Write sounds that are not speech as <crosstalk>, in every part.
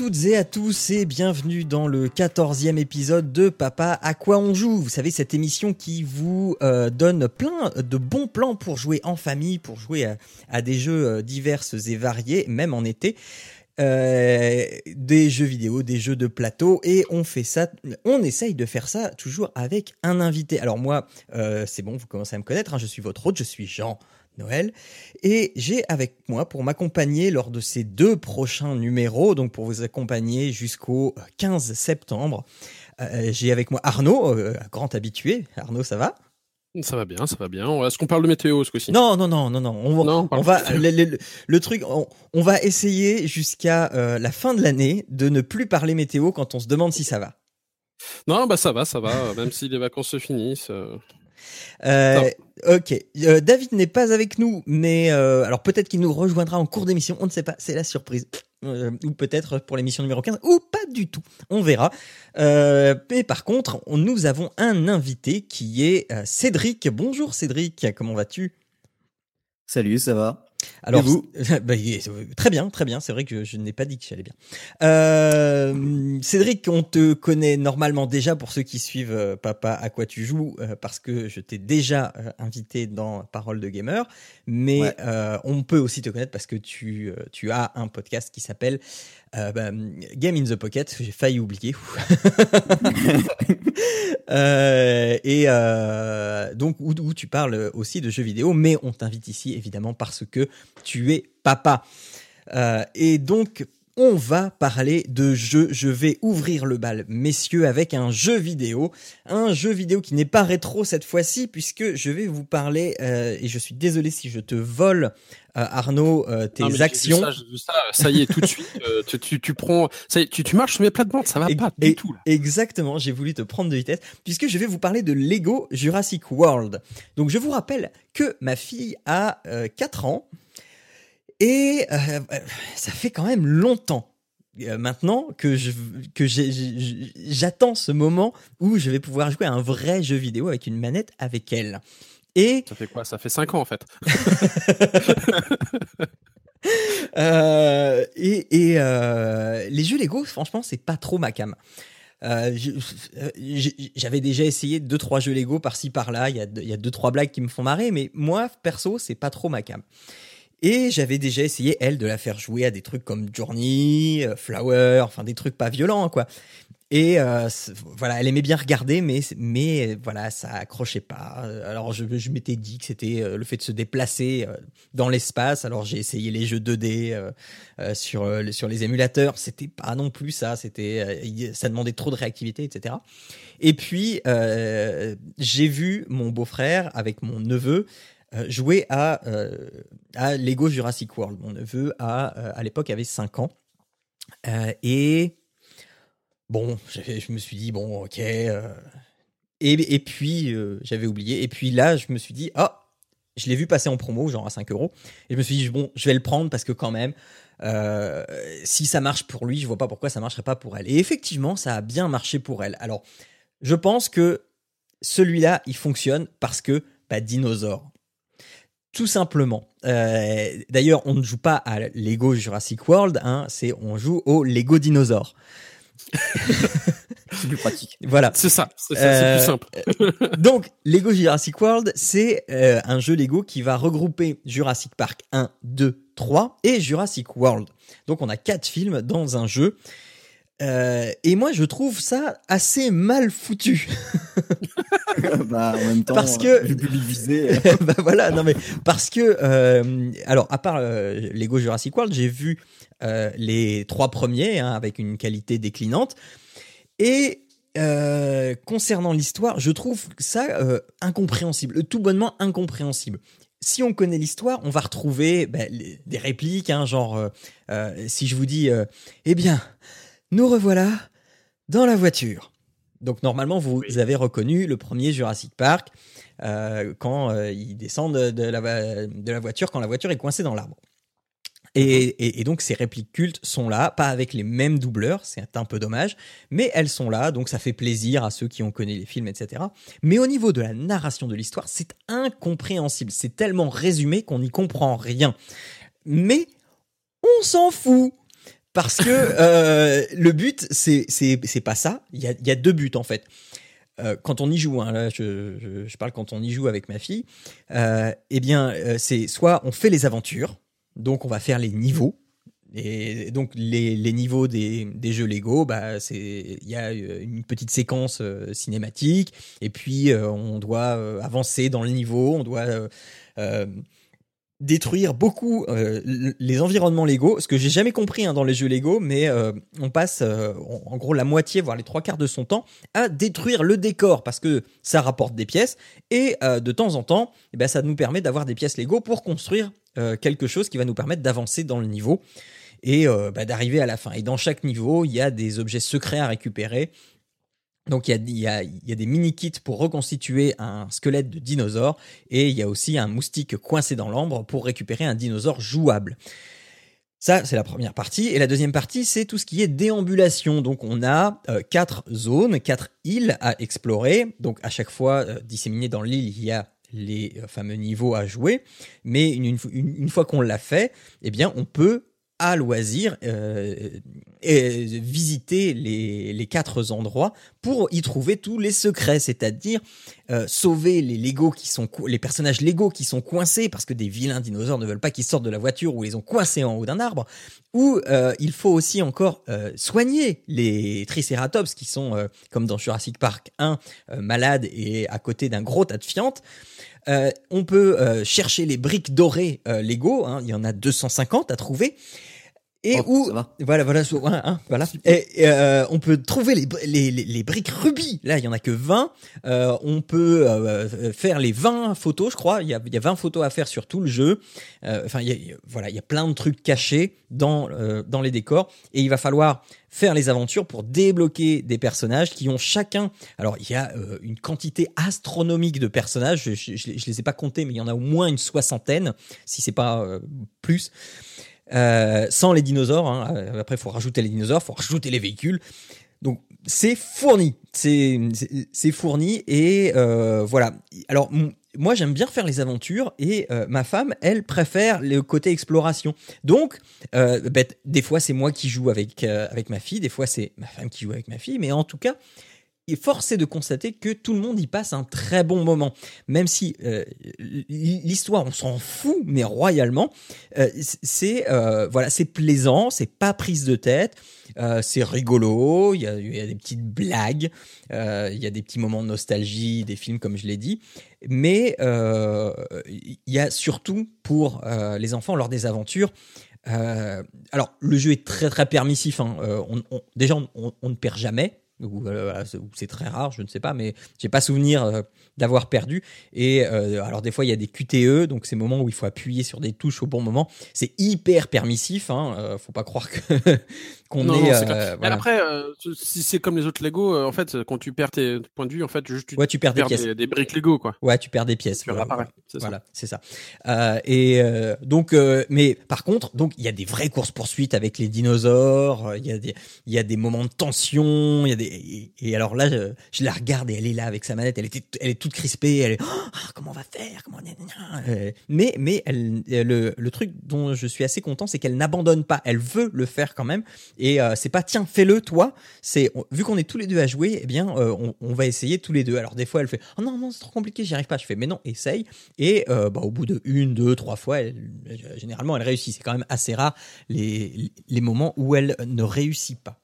Toutes et à tous et bienvenue dans le 14e épisode de Papa à quoi on joue? Vous savez, cette émission qui vous euh, donne plein de bons plans pour jouer en famille, pour jouer à, des jeux euh, divers et variés, même en été. Euh, des jeux vidéo, des jeux de plateau, et on fait ça, on essaye de faire ça toujours avec un invité. Alors moi, c'est bon, vous commencez à me connaître, hein, je suis votre hôte, je suis Jean Noël, et j'ai avec moi pour m'accompagner lors de ces deux prochains numéros, donc pour vous accompagner jusqu'au 15 septembre, euh, j'ai avec moi Arnaud, euh, grand habitué. Arnaud, ça va? Ça va bien, ça va bien. Est-ce qu'on parle de météo ce coup-ci? Non, non, non, non, non. On, Non, on va, le, le- le truc, on, on va essayer jusqu'à euh, la fin de l'année de ne plus parler météo quand on se demande si ça va. Non, bah ça va, ça va. Même si les vacances se finissent. Euh. Ok, Euh, David n'est pas avec nous, mais euh, alors peut-être qu'il nous rejoindra en cours d'émission, on ne sait pas, c'est la surprise. Euh, ou peut-être pour l'émission numéro 15, ou pas du tout, on verra. Euh, mais par contre, on- nous avons un invité qui est euh, Cédric. Bonjour Cédric, comment vas-tu? Salut, ça va? Alors, Et vous <laughs> bah, Très bien, très bien. C'est vrai que je n'ai pas dit que j'allais bien. Euh, Cédric, on te connaît normalement déjà pour ceux qui suivent euh, Papa à quoi tu joues, euh, parce que je t'ai déjà euh, invité dans Parole de Gamer. Mais Ouais. on peut aussi te connaître parce que tu, tu as un podcast qui s'appelle euh, bah, Game in the Pocket. J'ai failli oublier. <laughs> Euh, et euh, donc où, où tu parles aussi de jeux vidéo, mais on t'invite ici évidemment parce que tu es papa. Et donc on va parler de jeux. Je vais ouvrir le bal, messieurs, avec un jeu vidéo, un jeu vidéo qui n'est pas rétro cette fois-ci puisque je vais vous parler. euh, et je suis désolé si je te vole, euh, Arnaud, euh, tes Non, actions. Ça, y est, tout de <laughs> suite. tu, tu, tu prends, ça est, tu, tu marches sur mes plates-bandes, ça va Et- pas et- du tout. Là. Exactement, j'ai voulu te prendre de vitesse puisque je vais vous parler de Lego Jurassic World. Donc je vous rappelle que ma fille a euh, 4 ans et euh, euh, ça fait quand même longtemps euh, maintenant que je j'attends ce moment où je vais pouvoir jouer à un vrai jeu vidéo avec une manette avec elle. Et Ça fait quoi? Ça fait 5 ans en fait. <laughs> Euh, et et les jeux Lego, franchement, c'est pas trop ma cam. Euh, J'avais déjà essayé deux trois jeux Lego par-ci par-là. Il y a deux- il y a deux trois blagues qui me font marrer, mais moi perso, c'est pas trop ma cam. Et j'avais déjà essayé elle de la faire jouer à des trucs comme Journey, euh, Flower, enfin des trucs pas violents quoi. Et euh, voilà, elle aimait bien regarder, mais mais euh, voilà, ça accrochait pas. Alors je, je m'étais dit que c'était le fait de se déplacer dans l'espace. Alors j'ai essayé les jeux 2D euh, euh, sur sur les émulateurs. C'était pas non plus ça. C'était ça demandait trop de réactivité, etc. Et puis j'ai vu mon beau-frère avec mon neveu jouer à euh, à Lego Jurassic World. Mon neveu a euh, à l'époque avait 5 ans Euh, et bon, je me suis dit bon, ok. euh, et, et puis euh, j'avais oublié. Et puis là, je me suis dit ah, je l'ai vu passer en promo, genre à 5 euros. Et je me suis dit bon, je vais le prendre parce que quand même. euh, si ça marche pour lui, je vois pas pourquoi ça marcherait pas pour elle. Et effectivement, ça a bien marché pour elle. Alors, je pense que celui-là, il fonctionne parce que bah, dinosaure. Tout simplement. Euh, D'ailleurs, on ne joue pas à Lego Jurassic World, hein, c'est on joue au Lego dinosaure. C'est plus pratique. Voilà. C'est ça, c'est ça, Euh, c'est plus simple. Donc, Lego Jurassic World, c'est euh, un jeu Lego qui va regrouper Jurassic Park 1, 2, 3 et Jurassic World. Donc, on a quatre films dans un jeu. Euh, et moi, je trouve ça assez mal foutu. <laughs> bah, en même temps, Parce que- euh, le public visé. euh, <laughs> bah voilà, non mais parce que euh, alors à part euh, Lego Jurassic World, j'ai vu les trois premiers hein, avec une qualité déclinante et concernant l'histoire, je trouve ça incompréhensible, tout bonnement incompréhensible. Si on connaît l'histoire, on va retrouver les- des répliques, hein, genre euh, euh, si je vous dis, euh, eh bien, nous revoilà dans la voiture. Donc normalement, vous Oui. avez reconnu le premier Jurassic Park euh, quand euh, ils descendent de la, va- de la voiture, quand la voiture est coincée dans l'arbre. Et, et- et donc ces répliques cultes sont là, pas avec les mêmes doubleurs, c'est un peu dommage, mais elles sont là, donc ça fait plaisir à ceux qui ont connu les films, etc. Mais au niveau de la narration de l'histoire, c'est incompréhensible, c'est tellement résumé qu'on n'y comprend rien. Mais on s'en fout parce que euh, le but c'est pas ça. Il y a y a deux buts en fait. Euh, quand on y joue, hein, là je, je, parle quand on y joue avec ma fille, euh, eh bien euh, c'est soit on fait les aventures, donc on va faire les niveaux. Et donc les, les niveaux des, des jeux Lego, bah il y a une petite séquence cinématique et puis on doit avancer dans le niveau, on doit détruire beaucoup euh, les environnements Lego, ce que j'ai jamais compris hein, dans les jeux Lego, mais euh, on passe euh, en, gros la moitié, voire les trois quarts de son temps à détruire le décor parce que ça rapporte des pièces et de temps en temps, eh ben, ça nous permet d'avoir des pièces Lego pour construire quelque chose qui va nous permettre d'avancer dans le niveau et bah, d'arriver à la fin. Et dans chaque niveau, il y a des objets secrets à récupérer. Donc il y a, des mini-kits pour reconstituer un squelette de dinosaure et il y a aussi un moustique coincé dans l'ambre pour récupérer un dinosaure jouable. Ça, c'est la première partie. Et la deuxième partie, c'est tout ce qui est déambulation. Donc, on a euh, quatre zones, quatre îles à explorer. Donc, à chaque fois, euh, disséminées dans l'île, il y a les euh, fameux niveaux à jouer. Mais une fois qu'on l'a fait, eh bien, on peut à loisir euh, et visiter les, les quatre endroits pour y trouver tous les secrets, c'est-à-dire euh, sauver les Lego qui sont les personnages Lego qui sont coincés parce que des vilains dinosaures ne veulent pas qu'ils sortent de la voiture ou les ont coincés en haut d'un arbre. Ou euh, il faut aussi encore soigner les Triceratops qui sont comme dans Jurassic Park 1 euh, malades et à côté d'un gros tas de fientes. On peut chercher les briques dorées Lego, hein, il y en a 250 à trouver. Et Oh, où voilà voilà ouais, hein, voilà. Et, et, euh, on peut trouver les, les, les, les briques rubis là il y en a que 20 euh, on peut euh, faire les 20 photos je crois. Il y a, il y a 20 photos à faire sur tout le jeu. Euh, enfin il y a- voilà il y a plein de trucs cachés dans euh, dans les décors. Et il va falloir faire les aventures pour débloquer des personnages qui ont chacun alors il y a euh, une quantité astronomique de personnages. Je, je, je les- je les ai pas comptés mais il y en a au moins une soixantaine si c'est pas euh, plus euh, sans les dinosaures. hein. Euh, Après, il faut rajouter les dinosaures, il faut rajouter les véhicules. Donc, c'est fourni. C'est fourni. Et euh, voilà. Alors, moi, j'aime bien faire les aventures et ma femme, elle préfère le côté exploration. Donc, des fois, c'est moi qui joue avec, avec ma fille, des fois, c'est ma femme qui joue avec ma fille. Mais en tout cas, il est forcé de constater que tout le monde y passe un très bon moment. Même si euh, l'histoire, on s'en fout, mais royalement, euh, c'est euh, voilà, c'est plaisant, c'est pas prise de tête, c'est rigolo, il y a, des petites blagues, il y a des petits moments de nostalgie, des films comme je l'ai dit, mais il y a surtout pour les enfants lors des aventures. alors le jeu est très très permissif. hein, on- déjà on ne perd jamais. Ou euh, ou c'est très rare, je ne sais pas, mais j'ai pas souvenir euh, d'avoir perdu. Et euh, alors des fois il y a des QTE, donc ces moments où il faut appuyer sur des touches au bon moment. C'est hyper permissif, hein, faut pas croire que qu'on Non, est. non, c'est euh, clair. Mais voilà. après, euh, si c'est comme les autres Lego, euh, en fait, quand tu perds tes points de vue, en fait, juste tu ouais, tu perds des perds pièces. des, des briques Lego, quoi. Ouais, tu perds des pièces. Tu réapparais. Voilà, c'est ça. Euh, et euh, donc, euh, mais par contre, donc il y a des vraies courses poursuites avec les dinosaures. Il y a des, il y a des moments de tension. Il y a des, et, et alors là, je, je la regarde et elle est là avec sa manette. Elle était, elle est toute crispée. Elle est, Ah, comment on va faire Comment. Euh, Mais, mais elle, le, le truc dont je suis assez content, c'est qu'elle n'abandonne pas. Elle veut le faire quand même. Et euh, c'est pas tiens, fais-le toi. C'est vu qu'on est tous les deux à jouer, eh bien, euh, on, va essayer tous les deux. Alors des fois, elle fait, oh non non, c'est trop compliqué, j'y arrive pas. Je fais, mais non, essaye. Et euh, bah, au bout de une, deux, trois fois, euh, généralement, elle réussit. C'est quand même assez rare les, les moments où elle ne réussit pas.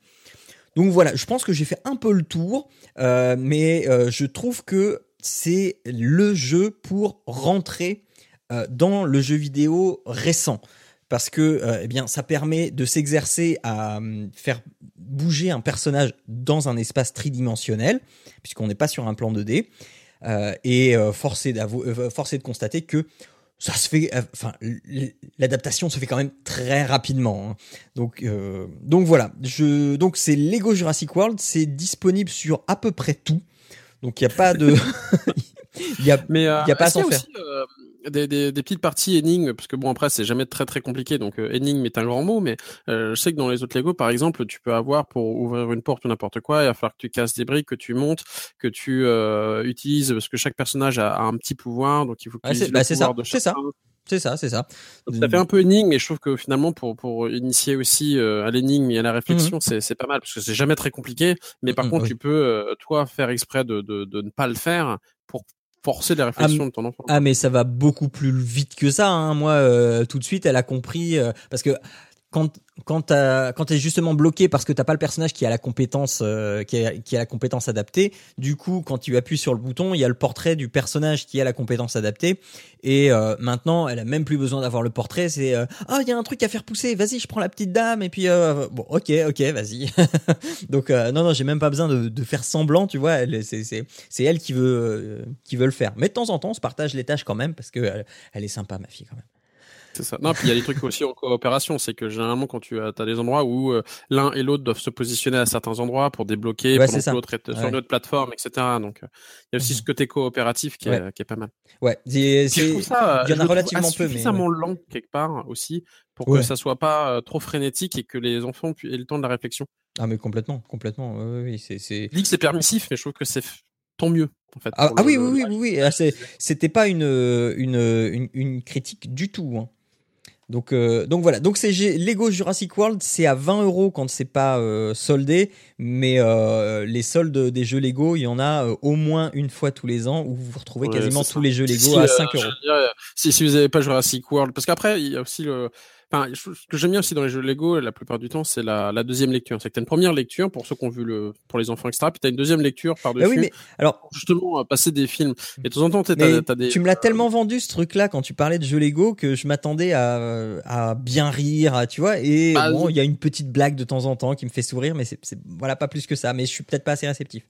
Donc voilà, je pense que j'ai fait un peu le tour, mais je trouve que c'est le jeu pour rentrer dans le jeu vidéo récent. Parce que euh, eh bien, ça permet de s'exercer à hum, faire bouger un personnage dans un espace tridimensionnel, puisqu'on n'est pas sur un plan 2D. Euh, et forcé, euh, forcé de constater que ça se fait, enfin, l'adaptation se fait quand même très rapidement. hein. Donc, euh, donc voilà. Je, donc c'est Lego Jurassic World, c'est disponible sur à peu près tout. Donc il y a pas de, <laughs> <laughs> il y a, Mais euh, y a pas à s'en aussi, euh, des, des, des petites parties énigmes, parce que bon après c'est jamais très très compliqué, donc euh, énigme est un grand mot, mais euh, je sais que dans les autres Lego par exemple, tu peux avoir pour ouvrir une porte ou n'importe quoi, il va falloir que tu casses des briques, que tu montes, que tu euh, utilises, parce que chaque personnage a, a un petit pouvoir, donc il faut que Ouais, tu utilises bah, le c'est ça, pouvoir de c'est ça. chacun. c'est ça, c'est ça. Donc, ça fait un peu énigme, mais je trouve que finalement pour pour initier aussi euh, à l'énigme et à la réflexion, c'est c'est pas mal parce que c'est jamais très compliqué. Mais par Mhm, contre, oui. tu peux euh, toi faire exprès de, de de ne pas le faire pour forcer la réflexion de ton enfant. Ah mais ça va beaucoup plus vite que ça. Hein. Moi, euh, tout de suite, elle a compris euh, parce que quand quand quand t'es justement bloqué parce que t'as pas le personnage qui a la compétence euh, qui, a, la compétence adaptée, du coup, quand tu appuies sur le bouton, il y a le portrait du personnage qui a la compétence adaptée. Et euh, maintenant, elle a même plus besoin d'avoir le portrait. C'est euh, ah, il y a un truc à faire pousser. Vas-y, je prends la petite dame et puis bon, ok, ok, vas-y. <laughs> Donc non, non, j'ai même pas besoin de, faire semblant, tu vois. C'est elle qui veut qui veut le faire. Mais de temps en temps, on se partage les tâches quand même parce que elle, elle est sympa, ma fille quand même. C'est ça. Non, puis il y a des trucs aussi en coopération, c'est que généralement quand tu as, as des endroits où euh, l'un et l'autre doivent se positionner à certains endroits pour débloquer, Ouais, pendant que l'autre est sur une autre plateforme, etc. Donc euh, il y a aussi Mhm. ce côté coopératif qui est, Ouais. qui est pas mal. Ouais, c'est Puis je trouve ça, euh, il y en je a le trouve relativement assez peu, mais suffisamment lent quelque part aussi pour Ouais. que ça soit pas euh, trop frénétique et que les enfants aient le temps de la réflexion. ah mais complètement, complètement. Oui, oui, c'est c'est Je dis que c'est permissif, mais je trouve que c'est tant mieux en fait. Ah, ah le- oui, le- oui, oui, oui, oui. Ah, C'était pas une, une, une, une critique du tout. hein. Donc, euh, donc voilà. Donc c'est Lego Jurassic World, c'est à 20 euros quand c'est pas euh, soldé, mais euh, les soldes des jeux Lego, il y en a au moins une fois tous les ans où vous retrouvez Ouais, quasiment tous ça. les jeux Lego Si, à euh, 5 je euros. dire, Si, si vous n'avez pas Jurassic World, parce qu'après il y a aussi le, enfin ce que j'aime bien aussi dans les jeux Lego, la plupart du temps, c'est la, la deuxième lecture. C'est que t'as une première lecture pour ceux qui ont vu le, pour les enfants etc. Puis t'as une deuxième lecture par dessus. Ah oui, mais alors pour justement euh, passer des films. Et de temps en temps, t'as, Mais t'as des. tu me l'as euh, tellement vendu ce truc-là quand tu parlais de jeux Lego que je m'attendais à, à bien rire, à- tu vois. Et Bah, bon, il y a une petite blague de temps en temps qui me fait sourire, mais c'est c'est- voilà pas plus que ça. Mais je suis peut-être pas assez réceptif.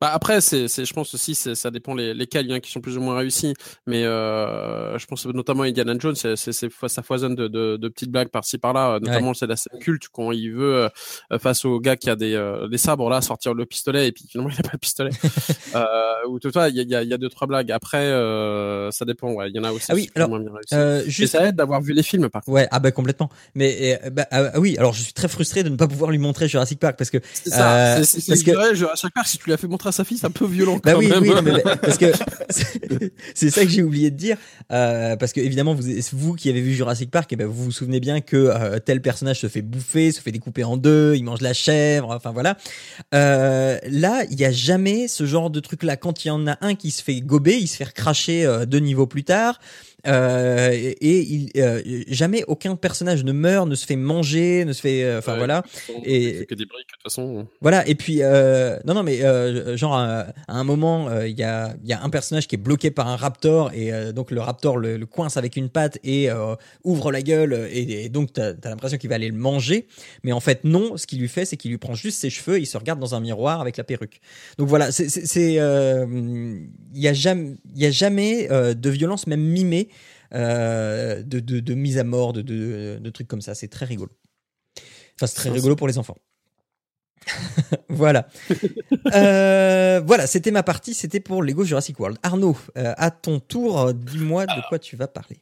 Bah après, c'est, c'est, je pense aussi, c'est, ça dépend les, lesquels, il y en a qui sont plus ou moins réussis. Mais euh, je pense notamment à Indiana Jones, c'est, c'est, c'est- ça foisonne de, de, de petites blagues par-ci par-là. Notamment, c'est la scène culte quand il veut euh, face au gars qui a des, euh, des sabres là sortir le pistolet et puis finalement <laughs> il a pas le pistolet. <laughs> euh, ou tout ça, il y a, il y, a, y a deux trois blagues. Après, euh, ça dépend. Ouais, il y en a aussi. Ah oui, alors, moins bien réussis. Euh, Et juste ça aide d'avoir vu les films par contre. Ouais, ah bah complètement. Mais euh, bah, ah oui, alors je suis très frustré de ne pas pouvoir lui montrer Jurassic Park parce que C'est ça. Euh, parce que- vrai, je- à chaque part, si tu l'as fait montrer à sa fille, c'est un peu violent. bah quand oui, même. oui, non, mais, <laughs> parce que c'est- ça que j'ai oublié de dire euh, parce que évidemment vous vous qui avez vu Jurassic Park, et ben vous vous souvenez bien que euh, tel personnage se fait bouffer, se fait découper en deux, il mange la chèvre, enfin voilà. Euh, là, il y a jamais ce genre de truc là. Quand il y en a un qui se fait gober, il se fait recracher euh, deux niveaux plus tard. Euh, et il, euh, jamais aucun personnage ne meurt, ne se fait manger, ne se fait, euh, enfin Ouais. voilà. Et- que des briques de toute façon. Voilà, et puis euh, non non mais euh, genre à, à un moment il y a il y a un personnage qui est bloqué par un raptor et euh, donc le raptor le, le coince avec une patte et euh, ouvre la gueule et, et donc t'as as, l'impression qu'il va aller le manger, mais en fait non, ce qu'il lui fait c'est qu'il lui prend juste ses cheveux, et il se regarde dans un miroir avec la perruque. Donc voilà, c'est euh, il y a jamais il y a jamais de violence même mimée euh, de, de, de mise à mort de, de, de trucs comme ça, c'est très rigolo. Enfin c'est très rigolo pour les enfants. <laughs> voilà. Euh, voilà, c'était ma partie, c'était pour Lego Jurassic World. Arnaud, euh, à ton tour, dis-moi de quoi tu vas parler.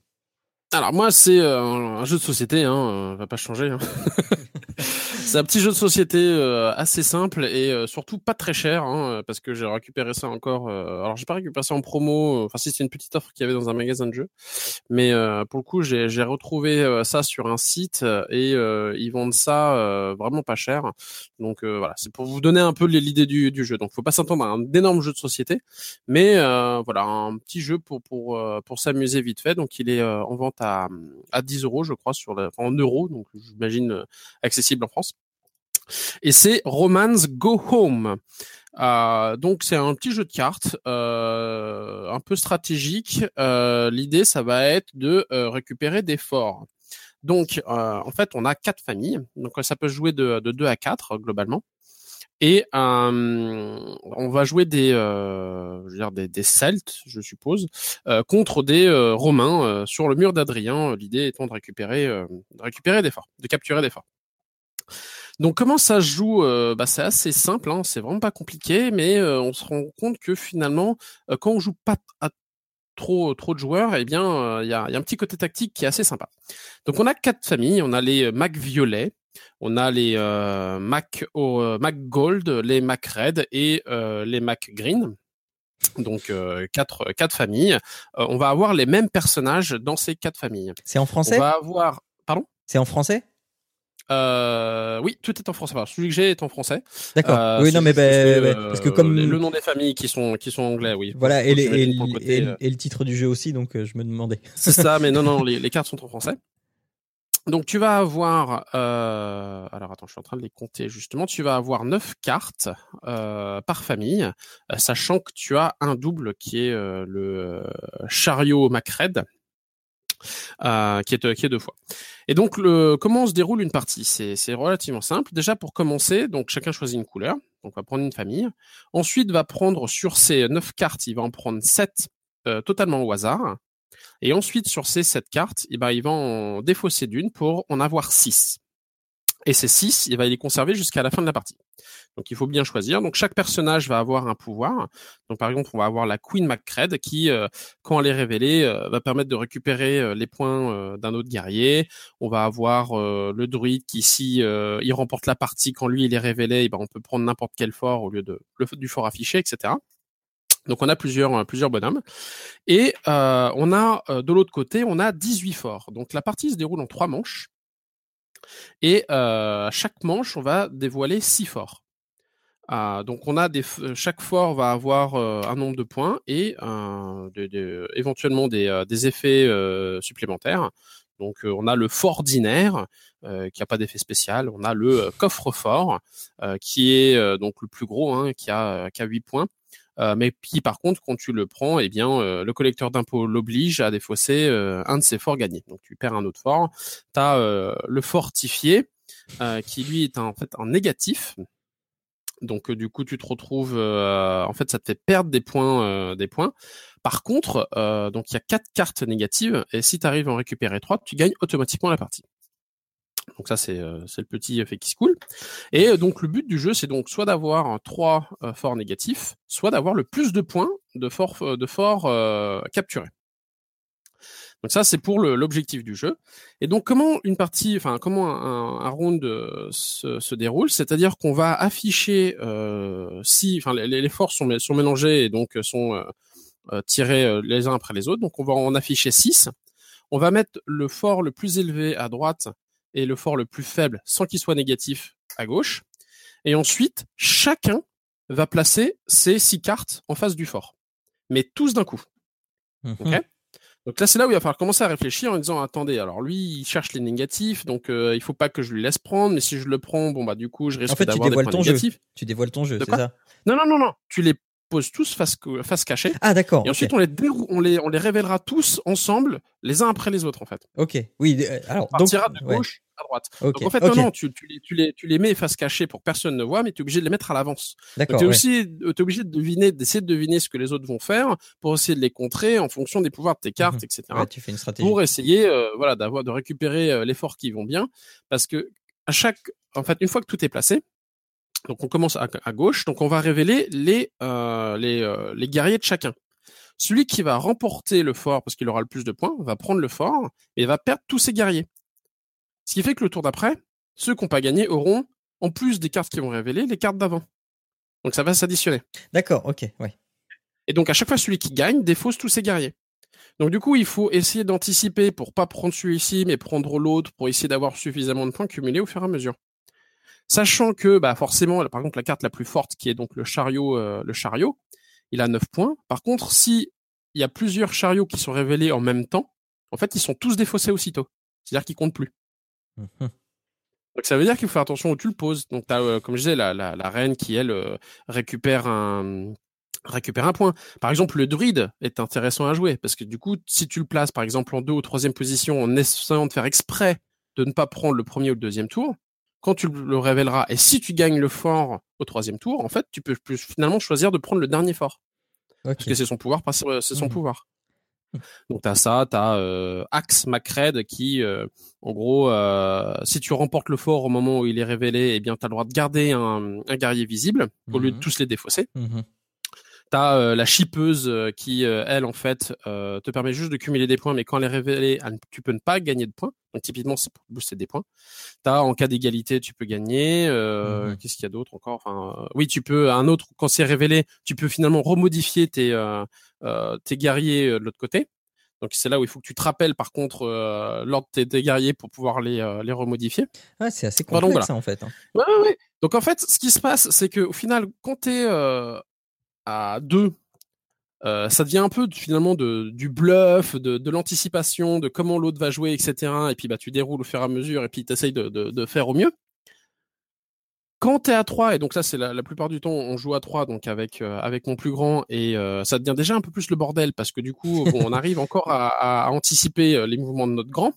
Alors moi c'est euh, un jeu de société, hein, euh, va pas changer. Hein. <laughs> c'est un petit jeu de société euh, assez simple et euh, surtout pas très cher, hein, parce que j'ai récupéré ça encore. euh, alors j'ai pas récupéré ça en promo, euh, enfin si c'est une petite offre qu'il y avait dans un magasin de jeux, mais euh, pour le coup j'ai retrouvé euh, ça sur un site euh, et euh, ils vendent ça euh, vraiment pas cher. Donc euh, voilà, c'est pour vous donner un peu l'idée du, du jeu. Donc faut pas s'attendre à un énorme jeu de société, mais euh, voilà un petit jeu pour pour euh, pour s'amuser vite fait. Donc il est euh, en vente à à 10 euros je crois sur la, en euros donc j'imagine euh, accessible en France. Et c'est Romance Go Home. Euh, donc c'est un petit jeu de cartes euh, un peu stratégique. Euh, L'idée ça va être de récupérer des forts. Donc en fait on a quatre familles, donc ça peut jouer de, de 2 à 4 globalement. Et on va jouer des, je Celtes, je suppose, contre des Romains sur le mur d'Adrien. L'idée étant de récupérer, de récupérer des forts, de capturer des forts. Donc comment ça se joue euh, bah, C'est assez simple, hein, c'est vraiment pas compliqué, mais euh, on se rend compte que finalement, euh, quand on joue pas à trop trop de joueurs, eh bien il y, a, y, a, un petit côté tactique qui est assez sympa. Donc on a quatre familles, on a les Mac violets, on a les euh, Mac, oh, Mac Gold, les Mac Red et euh, les Mac Green. Donc euh, quatre quatre familles. On va avoir les mêmes personnages dans ces quatre familles. C'est en français? On va avoir pardon? C'est en français? Euh, oui, tout est en français. Enfin, celui que j'ai est en français. D'accord. Euh, oui, non, mais bah, bah, parce que comme le nom des familles qui sont qui sont anglais, oui. Voilà, et, les, et, côté, et, et, le titre du jeu aussi, donc je me demandais. <laughs> C'est ça, mais non, non, <laughs> les, les, cartes sont en français. Donc tu vas avoir, euh, alors attends, je suis en train de les compter justement. Tu vas avoir neuf cartes euh, par famille, euh, sachant que tu as un double qui est euh, le chariot Macred, euh, qui est qui est deux fois. Et donc comment se déroule une partie? C'est relativement simple. Déjà pour commencer, donc chacun choisit une couleur. Donc on va prendre une famille. Ensuite va prendre sur ces neuf cartes, il va en prendre sept euh, totalement au hasard. Et ensuite, sur ces sept cartes, eh ben, il va en défausser d'une pour en avoir six. Et ces six, il va les conserver jusqu'à la fin de la partie. Donc, il faut bien choisir. Donc, chaque personnage va avoir un pouvoir. Donc, par exemple, on va avoir la Queen McCred qui, euh, quand elle est révélée, euh, va permettre de récupérer euh, les points d'un autre guerrier. On va avoir le druide qui, si il remporte la partie quand lui il est révélé, eh ben, on peut prendre n'importe quel fort au lieu de le, du fort affiché, etc. Donc on a plusieurs plusieurs bonhommes et on a de l'autre côté on a 18 forts. Donc la partie se déroule en trois manches et euh, chaque manche on va dévoiler six forts. Euh, donc on a des chaque fort va avoir un nombre de points et éventuellement des, effets supplémentaires. Donc on a le fort ordinaire qui a pas d'effet spécial. On a le coffre fort qui est donc le plus gros hein, qui a qui a 8 points. Euh, mais puis par contre, quand tu le prends, eh bien, euh, le collecteur d'impôts l'oblige à défausser euh, un de ses forts gagnés. Donc tu perds un autre fort. Tu as le fortifié, qui lui est en fait un négatif. Donc du coup, tu te retrouves, en fait, ça te fait perdre des points, des points. Par contre, donc il y a quatre cartes négatives, et si tu arrives à en récupérer trois, tu gagnes automatiquement la partie. Donc ça c'est euh, c'est le petit effet qui se coule. Et euh, donc le but du jeu c'est donc soit d'avoir trois euh, forts négatifs, soit d'avoir le plus de points de forts de forts euh, capturés. Donc ça c'est pour l'objectif du jeu. Et donc comment une partie, enfin comment un, un round se, se déroule, c'est-à-dire qu'on va afficher euh, si, enfin les, les forts sont sont mélangés et donc sont tirés les uns après les autres. Donc on va en afficher six. On va mettre le fort le plus élevé à droite et le fort le plus faible sans qu'il soit négatif à gauche. Et ensuite, chacun va placer ses six cartes en face du fort. Mais tous d'un coup. Mmh. Okay donc là, c'est là où il va falloir commencer à réfléchir en disant attendez, alors lui, il cherche les négatifs, donc euh, il faut pas que je lui laisse prendre, mais si je le prends, bon bah du coup, je risque en fait, d'avoir des points ton négatifs. Jeu. Tu dévoiles ton jeu, c'est ça? Non, non, non, non. Tu les poses tous face, face cachée. Ah d'accord. Et ensuite, on, les on, les, on les révélera tous ensemble, les uns après les autres, en fait. Ok, oui. Alors, on partira donc, de gauche ouais. à droite. Okay. Donc en fait, okay. non, non, tu, tu, les, tu, les, tu les mets face cachée pour que personne ne voit, mais tu es obligé de les mettre à l'avance. D'accord. Tu es ouais. aussi es obligé de deviner, d'essayer de deviner ce que les autres vont faire pour essayer de les contrer en fonction des pouvoirs de tes cartes, mmh. etc. Ouais, tu fais une stratégie. Pour essayer, euh, voilà, d'avoir de récupérer euh, les forts qui vont bien, parce que à chaque, en fait, une fois que tout est placé, donc on commence à, à, gauche, donc on va révéler les euh, les, euh, les guerriers de chacun. Celui qui va remporter le fort parce qu'il aura le plus de points va prendre le fort et va perdre tous ses guerriers. Ce qui fait que le tour d'après, ceux qui n'ont pas gagné auront, en plus des cartes qui vont révéler, les cartes d'avant. Donc ça va s'additionner. D'accord, ok, ouais. Et donc à chaque fois, celui qui gagne défausse tous ses guerriers. Donc du coup, il faut essayer d'anticiper pour pas prendre celui-ci, mais prendre l'autre pour essayer d'avoir suffisamment de points cumulés au fur et à mesure. Sachant que, bah, forcément, par exemple, la carte la plus forte, qui est donc le chariot, euh, le chariot, il a 9 points. Par contre, si il y a plusieurs chariots qui sont révélés en même temps, en fait, ils sont tous défaussés aussitôt. C'est-à-dire qu'ils comptent plus. Mmh. Donc ça veut dire qu'il faut faire attention où tu le poses. Donc as, euh, comme je disais, la, la, la reine qui elle euh, récupère un récupère un point. Par exemple, le druide est intéressant à jouer parce que du coup, si tu le places par exemple en deux ou troisième position en essayant de faire exprès de ne pas prendre le premier ou le deuxième tour, quand tu le révéleras et si tu gagnes le fort au troisième tour, en fait, tu peux, finalement choisir de prendre le dernier fort. Parce que c'est son pouvoir, c'est son Mhm. pouvoir. Donc t'as ça, t'as euh, Axe Macred qui, euh, en gros, euh, si tu remportes le fort au moment où il est révélé, eh bien t'as le droit de garder un, un guerrier visible au lieu de Mhm. tous les défausser. T'as euh, la chipeuse euh, qui, euh, elle, en fait, te permet juste de cumuler des points, mais quand elle est révélée, elle- tu peux ne pas gagner de points. Donc typiquement, c'est pour booster des points. T'as en cas d'égalité, tu peux gagner. Mhm. Qu'est-ce qu'il y a d'autre encore? Enfin, oui, tu peux un autre quand c'est révélé, tu peux finalement remodifier tes tes guerriers de l'autre côté. Donc c'est là où il faut que tu te rappelles par contre euh, l'ordre de tes, guerriers pour pouvoir les euh, les remodifier. Ouais, c'est assez complexe voilà. en fait. hein. Ouais, ouais, ouais. Donc en fait, ce qui se passe, c'est que au final, quand t'es euh, à deux, euh, ça devient un peu finalement de, du bluff, de, de l'anticipation, de comment l'autre va jouer, etc. Et puis bah tu déroules au fur et à mesure, et puis t'essayes de, de, de faire au mieux. Quand t'es à 3, et donc ça c'est la, la plupart du temps on joue à 3, donc avec euh, avec mon plus grand, et euh, ça devient déjà un peu plus le bordel parce que du coup bon, on <laughs> arrive encore à, anticiper les mouvements de notre grand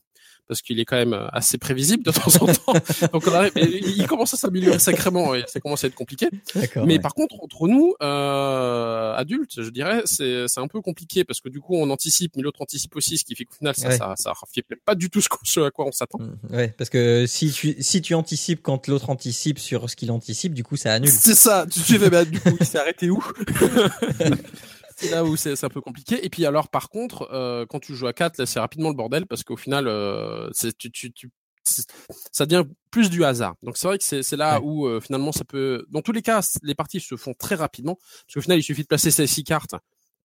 parce qu'il est quand même euh, assez prévisible de temps en temps. <laughs> donc on arrive, et il commence à s'améliorer sacrément, et ça commence à être compliqué. Mais ouais. par contre, entre nous, euh, adultes, je dirais, c'est un peu compliqué parce que du coup, on anticipe, mais l'autre anticipe aussi, ce qui fait qu'au final, ça, Ouais. ça, pas du tout ce, à quoi on s'attend. Mhm. Ouais, parce que si tu si tu anticipes quand l'autre anticipe sur ce qu'il anticipe, du coup ça annule. C'est ça. Tu tu fais, bah, du coup, il s'est arrêté où? <laughs> C'est là où c'est un peu compliqué. Et puis alors, par contre, euh, quand tu joues à 4, là, c'est rapidement le bordel parce qu'au final, euh, tu, tu, ça devient plus du hasard. Donc c'est vrai que c'est là Ouais. où euh, finalement ça peut. Dans tous les cas, les parties se font très rapidement parce qu'au final, il suffit de placer ces six cartes.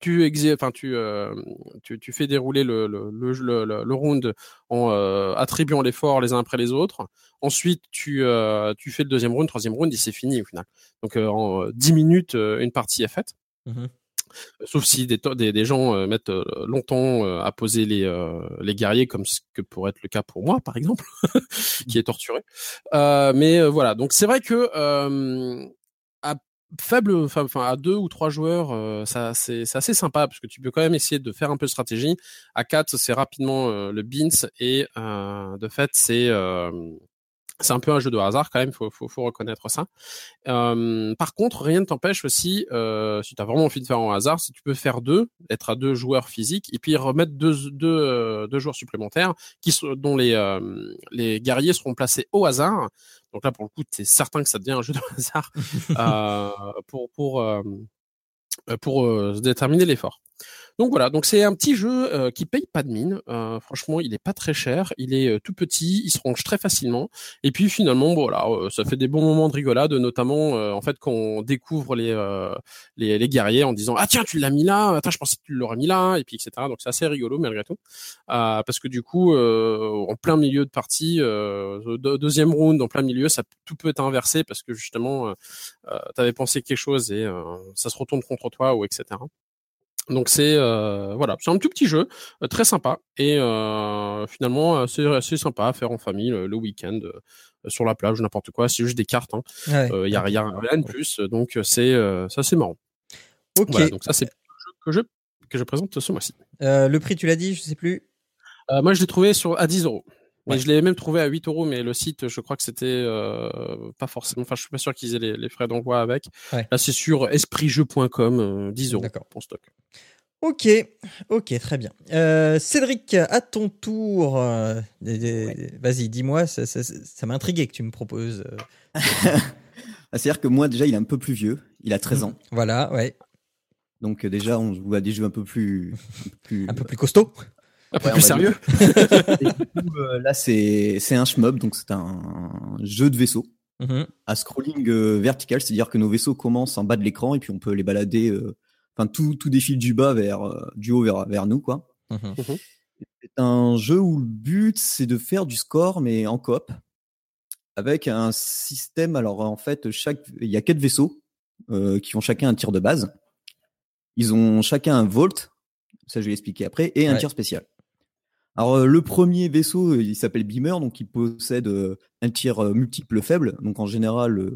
Tu enfin tu, tu tu fais dérouler le le le, le, le- le round en attribuant les forts les uns après les autres. Ensuite, tu tu fais le deuxième round, troisième round, et c'est fini au final. Donc en euh, 10 minutes, une partie est faite. Mhm. Sauf si des, des, des gens euh, mettent euh, longtemps euh, à poser les, euh, les guerriers, comme ce que pourrait être le cas pour moi, par exemple, <laughs> qui est torturé. Euh, mais euh, voilà, donc c'est vrai que euh, à faible, enfin à deux ou trois joueurs, euh, ça c'est c'est assez sympa parce que tu peux quand même essayer de faire un peu de stratégie. À quatre, c'est rapidement euh, le beans et euh, de fait c'est euh, c'est un peu un jeu de hasard quand même, faut faut, faut reconnaître ça. Euh, par contre, rien ne t'empêche aussi, euh, si tu as vraiment envie de faire en hasard, si tu peux faire deux, être à deux joueurs physiques, et puis remettre deux, deux, euh, deux joueurs supplémentaires qui sont, dont les, euh, les guerriers seront placés au hasard. Donc là, pour le coup, tu es certain que ça devient un jeu de <laughs> hasard <laughs> euh, pour, pour, euh, pour déterminer l'effort. Donc voilà, donc c'est un petit jeu euh, qui paye pas de mine. Euh, franchement, il est pas très cher, il est euh, tout petit, il se range très facilement. Et puis finalement, voilà, euh, ça fait des bons moments de rigolade, notamment en fait quand on découvre les, les guerriers en disant ah tiens tu l'as mis là, attends je pensais que tu l'aurais mis là, et puis etc. Donc c'est assez rigolo malgré tout, parce que du coup en plein milieu de partie, de- deuxième round en plein milieu, ça tout peut être inversé parce que justement t'avais pensé quelque chose et ça se retourne contre toi ou etc. Donc c'est euh, voilà, c'est un tout petit jeu euh, très sympa et euh, finalement assez assez sympa à faire en famille le, le week-end sur la plage n'importe quoi. C'est juste des cartes, hein. Ouais. Y a rien de plus. Donc c'est ça c'est marrant. Ok. Voilà, donc ça c'est le jeu que je que je présente ce mois-ci. Le prix, tu l'as dit, je sais plus. Moi je l'ai trouvé sur à 10 euros. Mais Ouais. je l'ai même trouvé à 8 euros, mais le site, je crois que c'était euh, pas forcément. Enfin, je suis pas sûr qu'ils aient les, les frais d'envoi avec. Ouais. Là, c'est sur espritjeu.com, euh, 10 euros D'accord. en stock. Ok, ok, très bien. Euh, Cédric, à ton tour, euh, vas-y, dis-moi, ça, ça, ça- ça m'a intrigué que tu me proposes. euh, <laughs> Ah, C'est-à-dire que moi, déjà, il est un peu plus vieux. Il a 13 ans. Voilà, ouais, Donc, euh, déjà, on joue à des jeux un peu plus. Un peu plus, <laughs> un peu plus costaud. Un peu Ouais, plus sérieux. Et du coup, euh, là, c'est c'est un shmup, donc c'est un jeu de vaisseau Mhm, à scrolling euh, vertical, c'est-à-dire que nos vaisseaux commencent en bas de l'écran et puis on peut les balader. euh, Enfin, tout, tout défile du bas vers euh, du haut vers, vers nous, quoi. mhm. C'est un jeu où le but c'est de faire du score mais en coop avec un système. Alors en fait, chaque il y a quatre vaisseaux euh, qui ont chacun un tir de base. Ils ont chacun un volt, ça je vais expliquer après, et un Ouais. tir spécial. Alors euh, le premier vaisseau, euh, il s'appelle Beamer, donc il possède euh, un tir multiple faible. Donc en général,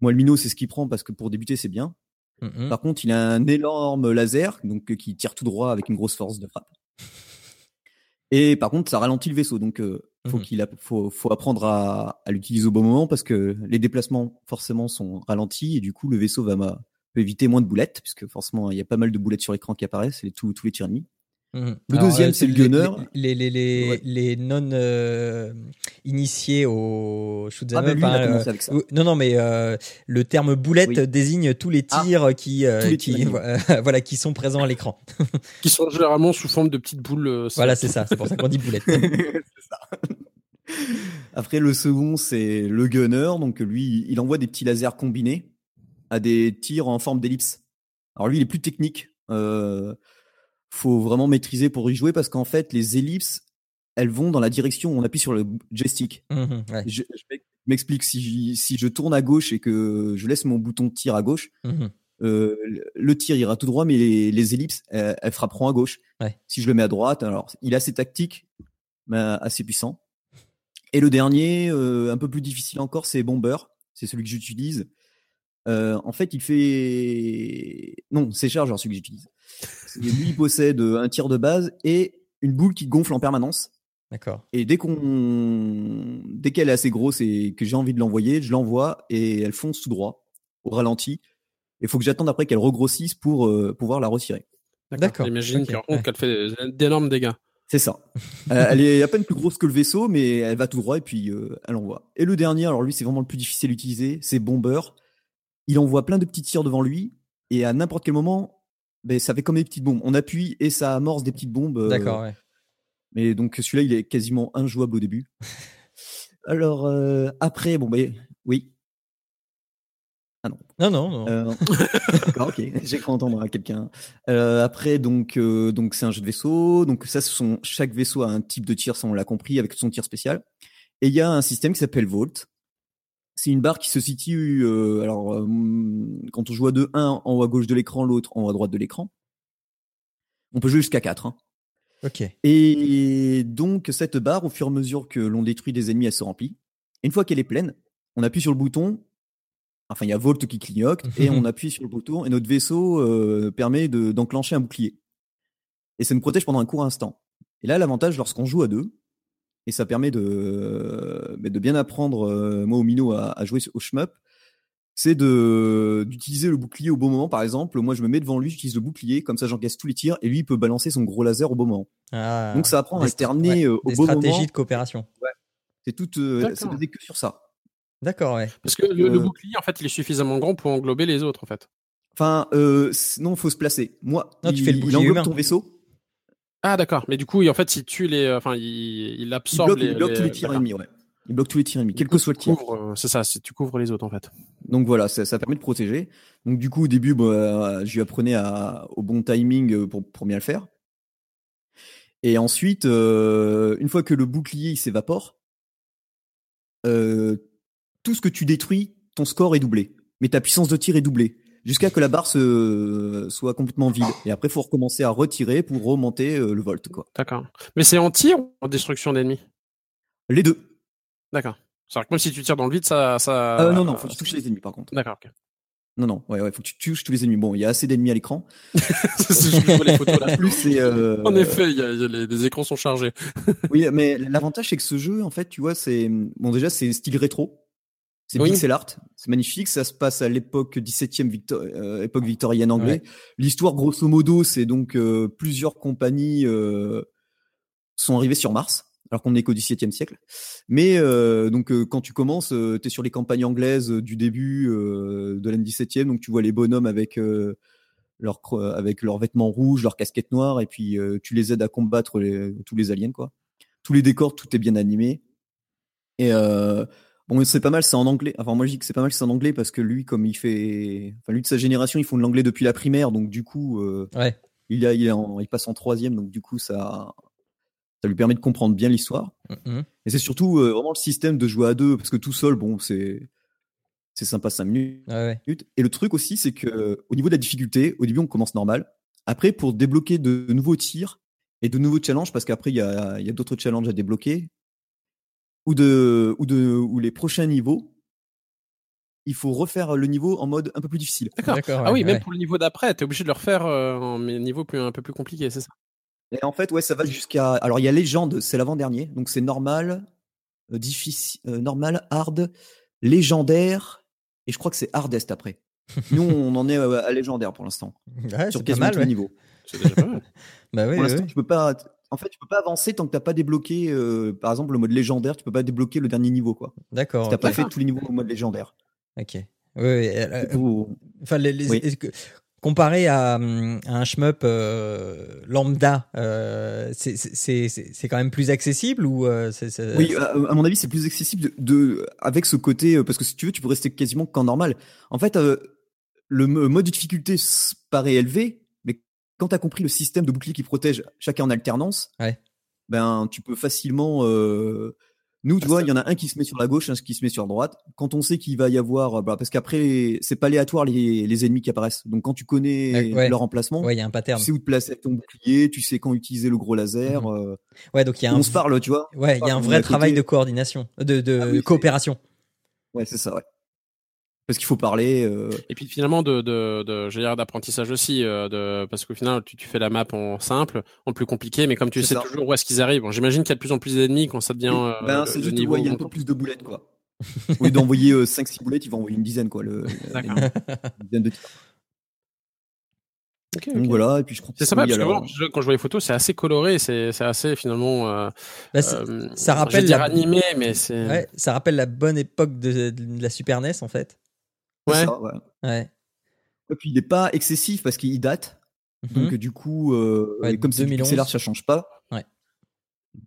moi le minot c'est ce qu'il prend parce que pour débuter c'est bien. Mhm. Par contre, il a un énorme laser, donc qui tire tout droit avec une grosse force de frappe. <laughs> Et par contre, ça ralentit le vaisseau. Donc, euh, Faut Mhm. qu'il a, faut, faut apprendre à, à l'utiliser au bon moment parce que les déplacements forcément sont ralentis et du coup le vaisseau va ma- peut éviter moins de boulettes puisque forcément il y a pas mal de boulettes sur l'écran qui apparaissent, les, tous, tous les tirs ennemis. Le deuxième, c'est le gunner. Les, les, les, Ouais. les non euh, initiés au shoot Ah bah lui, il hein, a euh, commencé avec ça. ou- non, non, mais euh, le terme boulette Oui. désigne tous les Ah, tirs qui, euh, tous les qui, tirs <laughs> voilà, qui sont présents à l'écran. <laughs> Qui sont généralement sous forme de petites boules. euh, Voilà, c'est ça. C'est pour ça qu'on dit boulette. <laughs> C'est ça. Après, le second, c'est le gunner. Donc, lui, il envoie des petits lasers combinés à des tirs en forme d'ellipse. Alors, lui, il est plus technique. Euh, faut vraiment maîtriser pour y jouer parce qu'en fait, les ellipses, elles vont dans la direction où on appuie sur le joystick. Ouais. Je, je m'ex- m'explique. Si, si je tourne à gauche et que je laisse mon bouton de tir à gauche, Mhm. euh, le- tir ira tout droit, mais les, les ellipses, elles, elles frapperont à gauche. Ouais. Si je le mets à droite, alors il est assez tactique, mais assez puissant. Et le dernier, euh, un peu plus difficile encore, c'est Bomber. C'est celui que j'utilise. Euh, en fait, il fait. Non, c'est Chargeur celui que j'utilise. Lui, il possède un tir de base et une boule qui gonfle en permanence. D'accord. Et dès qu'on, dès qu'elle est assez grosse et que j'ai envie de l'envoyer, je l'envoie et elle fonce tout droit, au ralenti. Il faut que j'attende après qu'elle regrossisse pour euh, pouvoir la retirer. D'accord, J'imagine ok, par contre ouais. qu'elle fait d'énormes dégâts. C'est ça. <laughs> Euh, elle est à peine plus grosse que le vaisseau, mais elle va tout droit et puis euh, elle envoie. Et le dernier, alors lui, c'est vraiment le plus difficile à utiliser, c'est Bomber. Il envoie plein de petits tirs devant lui et à n'importe quel moment, ben, ça fait comme des petites bombes. On appuie et ça amorce des petites bombes. euh, D'accord, ouais. Mais donc celui-là, il est quasiment injouable au début. <laughs> Alors euh, après, bon ben oui. Non, non, non. Euh, <laughs> D'accord, ok. <laughs> J'ai cru entendre à quelqu'un. Euh, après, donc donc donc c'est un jeu de vaisseau. Donc ça, ce sont chaque vaisseau a un type de tir, ça on l'a compris, avec son tir spécial. Et il y a un système qui s'appelle Vault. C'est une barre qui se situe. euh, alors euh, quand on joue à deux, un en haut à gauche de l'écran, l'autre en haut à droite de l'écran. On peut jouer jusqu'à 4. Hein. Ok. Et donc, cette barre, au fur et à mesure que l'on détruit des ennemis, elle se remplit. Et une fois qu'elle est pleine, on appuie sur le bouton. Enfin, il y a Volt qui clignote <laughs> et on appuie sur le bouton et notre vaisseau euh, permet de- d'enclencher un bouclier. Et ça nous protège pendant un court instant. Et là, l'avantage lorsqu'on joue à deux, et ça permet de, mais de bien apprendre, euh, moi au minot, à, à jouer au shmup, c'est de d'utiliser le bouclier au bon moment. Par exemple, moi je me mets devant lui, j'utilise le bouclier, comme ça j'encaisse tous les tirs, et lui il peut balancer son gros laser au bon moment. Ah, Donc ça apprend à alterner ouais, euh, au des bon stratégies moment. de coopération. C'est tout, euh, D'accord. c'est basé que sur ça. D'accord, ouais. Parce que le, le Euh, bouclier, en fait, il est suffisamment grand pour englober les autres, en fait. Enfin, euh, sinon faut se placer. Moi, Non, tu il, fais le il bouclier englobe humain. ton vaisseau, Ah, d'accord. Mais du coup, il- en fait, il tue les, enfin, il, il il absorbe bloque, les, il bloque tous les tirs ennemis. Ouais. Il bloque tous les tirs ennemis, quel que soit le tir. euh, C'est ça, tu couvres les autres, en fait. Donc voilà, ça, ça permet de protéger. Donc du coup, au début, bah, je lui apprenais à, au bon timing euh, pour, pour bien le faire. Et ensuite, euh, une fois que le bouclier il s'évapore, euh, tout ce que tu détruis, ton score est doublé. Mais ta puissance de tir est doublée. Jusqu'à que la barre se, soit complètement vide. Et après, il faut recommencer à retirer pour remonter euh, le volt. D'accord. Mais c'est en tir ou en destruction d'ennemis? Les deux. D'accord. C'est-à-dire que même si tu tires dans le vide, ça. ça... Euh, non, non, faut que tu touches les ennemis par contre. D'accord, ok. Non, non, ouais, ouais, faut que tu touches tous les ennemis. Bon, il y a assez d'ennemis à l'écran. En euh, effet, il y a, il y a les, les écrans sont chargés. Oui, mais l'avantage c'est que ce jeu, en fait, tu vois, c'est bon déjà c'est style rétro, c'est Oui. pixel art, c'est magnifique, ça se passe à l'époque 17e victo- euh, époque victorienne anglais. L'histoire, grosso modo, c'est donc euh, plusieurs compagnies euh, sont arrivées sur Mars. Alors qu'on n'est qu'au XVIIe siècle, mais euh, donc euh, quand tu commences, tu es sur les campagnes anglaises euh, du début euh, de l'année 17e, donc tu vois les bonhommes avec euh, leurs cro- avec leurs vêtements rouges, leurs casquettes noires, et puis euh, tu les aides à combattre les- tous les aliens, quoi tous les décors, tout est bien animé. Et euh, bon, c'est pas mal, c'est en anglais. Enfin, moi je dis que c'est pas mal, c'est en anglais parce que lui, comme il fait, enfin lui de sa génération, ils font de l'anglais depuis la primaire, donc du coup, euh, Ouais. il, a, il, en- il passe en troisième, donc du coup, ça, ça lui permet de comprendre bien l'histoire. Mhm. Et c'est surtout euh, vraiment le système de jouer à deux, parce que tout seul, bon, c'est c'est sympa 5 minutes. Ouais, ouais. minutes. Et le truc aussi, c'est que au niveau de la difficulté, au début, on commence normal. Après, pour débloquer de nouveaux tirs et de nouveaux challenges, parce qu'après, il y a, il y a d'autres challenges à débloquer, ou, de, ou, de, ou les prochains niveaux, il faut refaire le niveau en mode un peu plus difficile. D'accord. Ah ouais, oui, même ouais. pour le niveau d'après, t'es obligé de le refaire euh, en mais niveau plus, un peu plus compliqué, c'est ça? Et en fait, ouais, ça va jusqu'à. Alors, il y a légende, c'est l'avant-dernier, donc c'est normal, euh, difficile, euh, normal, hard, légendaire, et je crois que c'est hardest après. <laughs> Nous, on en est euh, à légendaire pour l'instant, Ouais, sur quasiment mal. tous les niveaux. C'est déjà pas mal. <laughs> Bah oui, pour oui, l'instant, oui. tu peux pas. En fait, tu peux pas avancer tant que t'as pas débloqué, euh, par exemple, le mode légendaire. Tu peux pas débloquer le dernier niveau, quoi. D'accord. Si t'as pas ok. fait tous les niveaux au mode légendaire. Ok. Oui, oui, euh, Enfin, les, les- comparé à, à un shmup euh, lambda, euh, c'est- quand même plus accessible ou Oui, à, à mon avis, c'est plus accessible de, de- avec ce côté parce que si tu veux, tu peux rester quasiment qu'en normal. En fait, le mo- mode de difficulté paraît élevé, quand tu as compris le système de bouclier qui protège chacun en alternance, Ouais. ben tu peux facilement. euh, Nous, tu Ah, vois, il y en a un qui se met sur la gauche, un qui se met sur la droite. Quand on sait qu'il va y avoir, bah, parce qu'après, c'est pas aléatoire les, les ennemis qui apparaissent. Donc, quand tu connais Ouais, ouais. leur emplacement, Ouais, il y a un pattern. tu sais où te placer ton bouclier, tu sais quand utiliser le gros laser. Mhm. euh, Ouais, donc il y a un, on se parle, tu vois. ouais, il y a un vrai travail de coordination, de, de Ah oui, coopération. Ouais, c'est ça, ouais. Parce qu'il faut parler. euh, Et puis finalement de de de je veux dire, d'apprentissage aussi euh, de parce qu'au final tu, tu fais la map en simple, en plus compliqué, mais comme tu sais ça. toujours où est-ce qu'ils arrivent. Bon, J'imagine qu'il y a de plus en plus d'ennemis quand ça devient euh, ben, c'est le juste niveau ouais, il y a un peu plus de boulettes, quoi. <laughs> Au lieu d'envoyer 5-6 boulettes, il va envoyer une dizaine, quoi. Le, le- D'accord. une dizaine de tirs. Donc voilà, et puis je crois que C'est sympa parce que alors- bon, je- quand je vois les photos, c'est assez coloré, c'est c'est assez finalement. Euh, Bah, euh, ça je vais rappelle dire la- animé, mais c'est. ouais, ça rappelle la bonne époque de, de la Super NES en fait. Ouais. ça, ouais. Ouais. Et puis il n'est pas excessif parce qu'il date. Donc Mhm. du coup, euh, Ouais, comme c'est du 2011. pixel art, ça change pas. Ouais.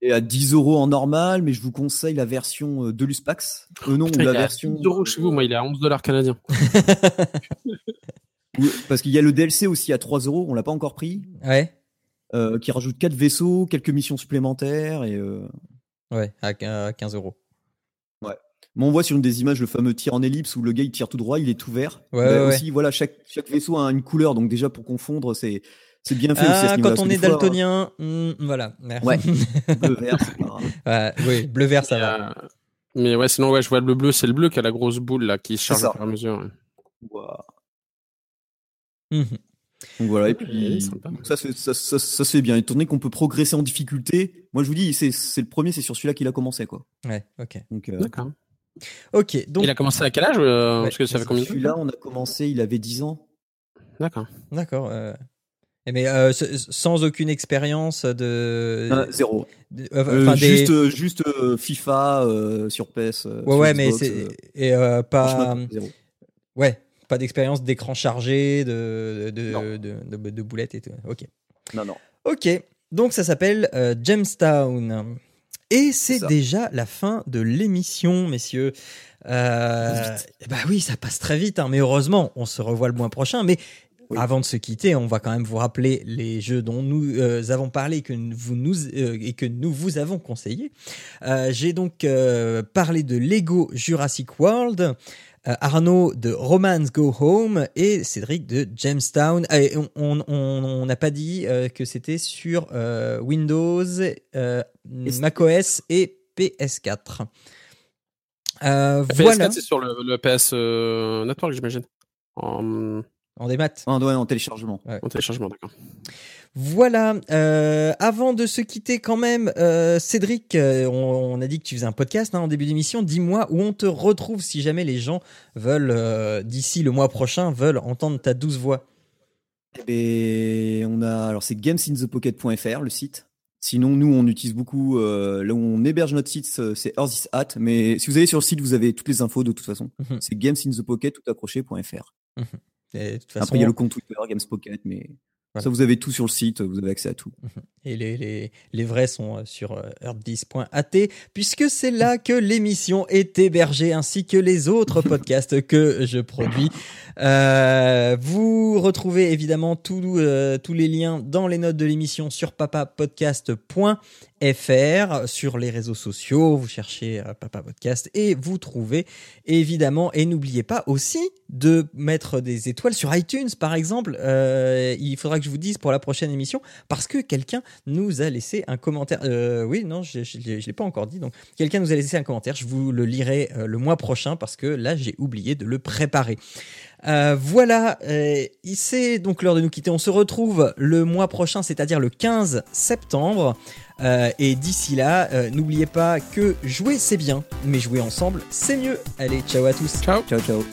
Et à 10 euros en normal, mais je vous conseille la version euh, Deluxe Pax. Euh, non, Putain, la il est à version. 10 euros chez vous, moi il est à 11 dollars canadiens. <laughs> Oui, parce qu'il y a le DLC aussi à 3 euros, on l'a pas encore pris, ouais. euh, qui rajoute 4 vaisseaux, quelques missions supplémentaires et. euh, Ouais, à 15 euros. Mais on voit sur une des images le fameux tir en ellipse où le gars il tire tout droit, il est tout vert. Ouais, ouais, aussi, voilà, chaque, chaque vaisseau a une couleur, donc déjà pour confondre, c'est c'est bien fait aussi. à Ah, ce niveau-là, quand on est fois, daltonien, hmm, voilà. Merci. Ouais. <laughs> bleu, vert, c'est pas grave. Ouais, oui, bleu vert ça va. euh, mais ouais, sinon ouais, je vois le bleu, c'est le bleu qui a la grosse boule là qui charge au fur et à mesure. Mhm. Donc voilà, et puis donc ça, c'est- ça, ça, ça se fait bien. Étant donné qu'on peut progresser en difficulté, moi je vous dis, c'est le premier, c'est sur celui-là qu'il a commencé. quoi. Ouais, ok. Euh, D'accord. Ok, donc Il a commencé à quel âge euh, Ouais, Parce que ça fait combien celui-là, on a commencé, il avait 10 ans. D'accord. D'accord. euh, eh, Mais euh, sans aucune expérience de. Zéro. de- euh, Euh, enfin, des- juste euh, juste euh, FIFA euh, sur PS. euh, Ouais, sur ouais, mais c'est euh, et euh, pas. zéro. Ouais, pas d'expérience d'écran chargé, de de, de, de, de boulettes et tout. Ok. Non, non. Ok. Donc ça s'appelle euh, Jamestown. Et c'est déjà la fin de l'émission, messieurs. Euh, bah oui, ça passe très vite, hein, mais heureusement, on se revoit le mois prochain. Mais Oui. avant de se quitter, on va quand même vous rappeler les jeux dont nous euh, avons parlé et que vous nous euh, et que nous vous avons conseillé. J'ai donc parlé de Lego Jurassic World. Euh, Arnaud de Romance Go Home et Cédric de Jamestown. Ah, on- n'a pas dit euh, que c'était sur euh, Windows, macOS et PS4. Euh, PS4, voilà, c'est sur le, le PS euh, Network, j'imagine. En, en démat. Ouais, en téléchargement. en téléchargement, d'accord. Voilà. euh, avant de se quitter, quand même, euh, Cédric, euh, on, on a dit que tu faisais un podcast hein, en début d'émission. Dis-moi où on te retrouve si jamais les gens veulent, euh, d'ici le mois prochain, veulent entendre ta douce voix. Et on a alors c'est gamesinthepocket.fr le site. Sinon nous on utilise beaucoup euh, là où on héberge notre site c'est Earth is Hat mais si vous allez sur le site vous avez toutes les infos de toute façon. Mhm. C'est gamesinthepocket tout accroché.fr. Et de toute façon, Après il y a le compte Twitter Gamespocket mais Voilà. ça vous avez tout sur le site, vous avez accès à tout. Et les, les, les vrais sont euh, sur euh, earth10.at, puisque c'est là que l'émission est hébergée, ainsi que les autres <laughs> podcasts que je produis. Euh, vous retrouvez évidemment tous euh, tous les liens dans les notes de l'émission sur papapodcast.fr, sur les réseaux sociaux, vous cherchez euh, Papa Podcast et vous trouvez évidemment. Et n'oubliez pas aussi de mettre des étoiles sur iTunes, par exemple. Il faudra que je vous dise pour la prochaine émission, parce que quelqu'un nous a laissé un commentaire. Euh, oui, non, je ne l'ai pas encore dit. Donc, quelqu'un nous a laissé un commentaire. Je vous le lirai euh, le mois prochain, parce que là, j'ai oublié de le préparer. Euh, voilà, euh, c'est donc l'heure de nous quitter. On se retrouve le mois prochain, c'est-à-dire le 15 septembre. Euh, et d'ici là, euh, n'oubliez pas que jouer c'est bien, mais jouer ensemble c'est mieux. Allez, ciao à tous. Ciao. Ciao, ciao.